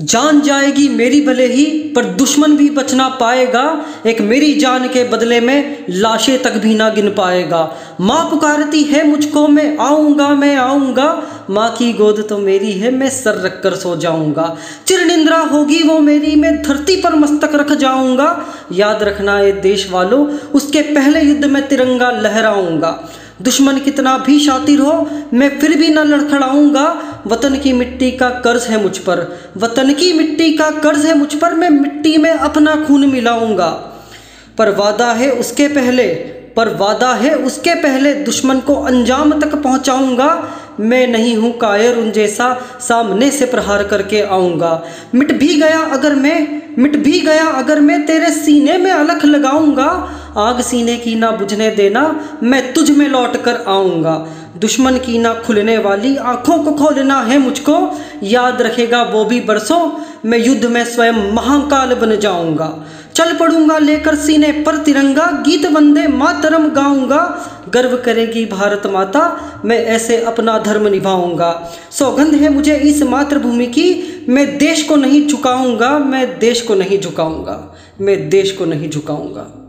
जान जाएगी मेरी भले ही, पर दुश्मन भी बच ना पाएगा। एक मेरी जान के बदले में लाशें तक भी ना गिन पाएगा। माँ पुकारती है मुझको, मैं आऊँगा मैं आऊँगा। माँ की गोद तो मेरी है, मैं सर रख कर सो जाऊँगा। चिर निंद्रा होगी वो मेरी, मैं धरती पर मस्तक रख जाऊँगा। याद रखना ये देश वालों उसके पहले युद्ध में तिरंगा लहराऊँगा। दुश्मन कितना भी शातिर हो, मैं फिर भी न लड़खड़ाऊँगा। वतन की मिट्टी का कर्ज है मुझ पर। वतन की मिट्टी का कर्ज है मुझ पर, मैं मिट्टी में अपना खून मिलाऊँगा। पर वादा है उसके पहले, पर वादा है उसके पहले दुश्मन को अंजाम तक पहुंचाऊँगा। मैं नहीं हूँ कायर उन जैसा, सामने से प्रहार करके आऊँगा। मिट भी गया अगर मैं, मिट भी गया अगर मैं, तेरे सीने में अलख लगाऊँगा। आग सीने की ना बुझने देना, मैं तुझ में लौट कर आऊँगा। दुश्मन की ना खुलने वाली आँखों को खोलना है मुझको। याद रखेगा वो भी बरसों, मैं युद्ध में स्वयं महाकाल बन जाऊँगा। चल पड़ूँगा लेकर सीने पर तिरंगा, गीत वंदे मातरम गाऊँगा। गर्व करेगी भारत माता, मैं ऐसे अपना धर्म निभाऊँगा। सौगंध है मुझे इस मातृभूमि की, मैं देश को नहीं झुकाऊँगा, मैं देश को नहीं झुकाऊँगा, मैं देश को नहीं झुकाऊँगा।